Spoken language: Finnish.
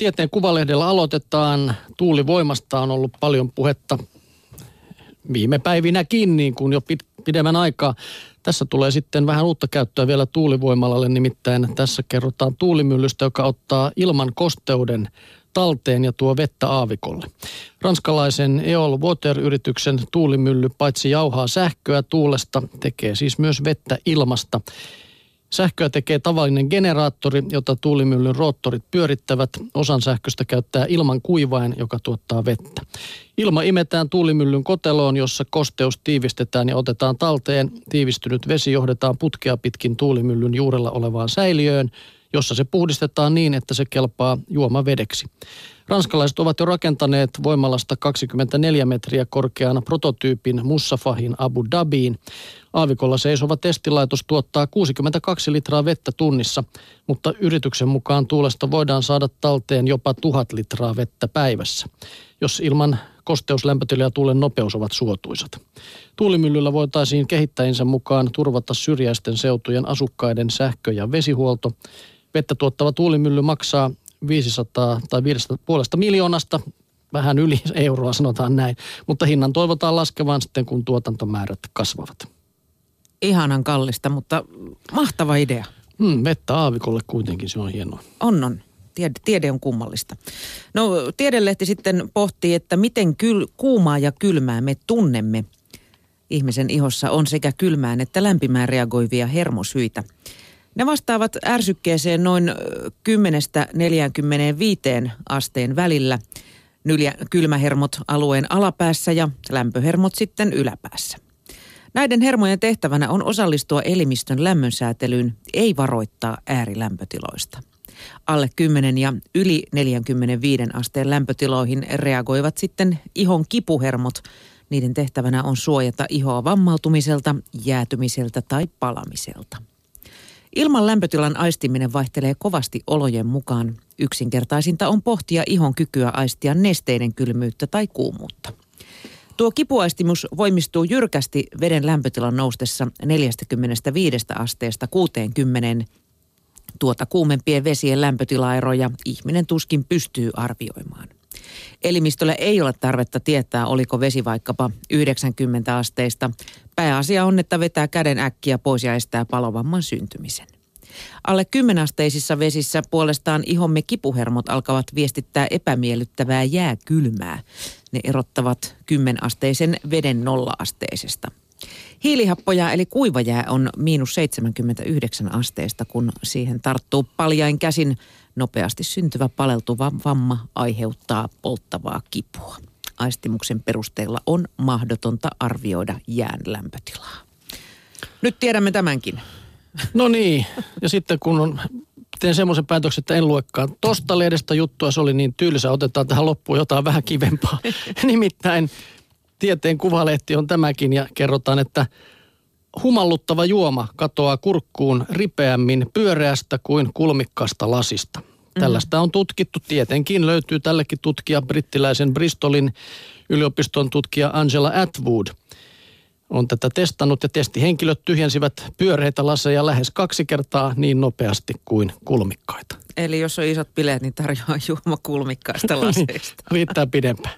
tieteen kuvalehdellä aloitetaan. Tuulivoimasta on ollut paljon puhetta viime päivinäkin, niin kuin jo pidemmän aikaa. Tässä tulee sitten vähän uutta käyttöä vielä tuulivoimalalle, nimittäin tässä kerrotaan tuulimyllystä, joka ottaa ilman kosteuden talteen ja tuo vettä aavikolle. Ranskalaisen Eol Water-yrityksen tuulimylly paitsi jauhaa sähköä tuulesta, tekee siis myös vettä ilmasta. Sähköä tekee tavallinen generaattori, jota tuulimyllyn roottorit pyörittävät. Osan sähköstä käyttää ilman kuivain, joka tuottaa vettä. Ilma imetään tuulimyllyn koteloon, jossa kosteus tiivistetään ja otetaan talteen. Tiivistynyt vesi johdetaan putkea pitkin tuulimyllyn juurella olevaan säiliöön, jossa se puhdistetaan niin, että se kelpaa juomavedeksi. Ranskalaiset ovat jo rakentaneet voimalasta 24 metriä korkean prototyypin Mussafahin Abu Dhabiin. Aavikolla seisova testilaitos tuottaa 62 litraa vettä tunnissa, mutta yrityksen mukaan tuulesta voidaan saada talteen jopa 1000 litraa vettä päivässä, jos ilman kosteuslämpötila ja tuulen nopeus ovat suotuisat. Tuulimyllyllä voitaisiin kehittäjinsä mukaan turvata syrjäisten seutujen asukkaiden sähkö- ja vesihuolto. Vettä tuottava tuulimylly maksaa 500 tai 500 miljoonasta, vähän yli euroa sanotaan näin, mutta hinnan toivotaan laskevan sitten, kun tuotantomäärät kasvavat. Ihanan kallista, mutta mahtava idea. Hmm, vettä aavikolle kuitenkin, se on hienoa. On, on. Tiede, tiede on kummallista. No, tiedelehti sitten pohtii, että miten kyl, kuumaa ja kylmää me tunnemme. Ihmisen ihossa on sekä kylmään että lämpimään reagoivia hermosyitä. Ne vastaavat ärsykkeeseen noin 10-45 asteen välillä. Nyljä, kylmähermot alueen alapäässä ja lämpöhermot sitten yläpäässä. Näiden hermojen tehtävänä on osallistua elimistön lämmönsäätelyyn, ei varoittaa äärilämpötiloista. Alle 10 ja yli 45 asteen lämpötiloihin reagoivat sitten ihon kipuhermot. Niiden tehtävänä on suojata ihoa vammautumiselta, jäätymiseltä tai palamiselta. Ilman lämpötilan aistiminen vaihtelee kovasti olojen mukaan. Yksinkertaisinta on pohtia ihon kykyä aistia nesteiden kylmyyttä tai kuumuutta. Tuo kipuaistimus voimistuu jyrkästi veden lämpötilan noustessa 45 asteesta 60. Tuota kuumempien vesien lämpötilaeroja ihminen tuskin pystyy arvioimaan. Elimistöllä ei ole tarvetta tietää, oliko vesi vaikkapa 90 asteista. Pääasia on, että vetää käden äkkiä pois ja estää palovamman syntymisen. Alle 10 asteisissa vesissä puolestaan ihomme kipuhermot alkavat viestittää epämiellyttävää jääkylmää. Ne erottavat 10-asteisen veden nolla-asteisesta. Hiilihappoja eli kuivajää on miinus 79 asteesta, kun siihen tarttuu paljain käsin Nopeasti syntyvä paleltuva vamma aiheuttaa polttavaa kipua. Aistimuksen perusteella on mahdotonta arvioida jään lämpötilaa. Nyt tiedämme tämänkin. No niin, ja sitten kun on, teen semmoisen päätöksen, että en luekaan tosta lehdestä juttua, se oli niin tylsä, otetaan tähän loppuun jotain vähän kivempaa. Nimittäin tieteen kuvalehti on tämäkin ja kerrotaan, että humalluttava juoma katoaa kurkkuun ripeämmin pyöreästä kuin kulmikkaasta lasista. Mm-hmm. Tällaista on tutkittu. Tietenkin löytyy tällekin tutkija brittiläisen Bristolin yliopiston tutkija Angela Atwood. On tätä testannut ja testihenkilöt tyhjensivät pyöreitä laseja lähes kaksi kertaa niin nopeasti kuin kulmikkaita. Eli jos on isot bileet, niin tarjoaa juoma kulmikkaista niin, laseista. Riittää pidempään.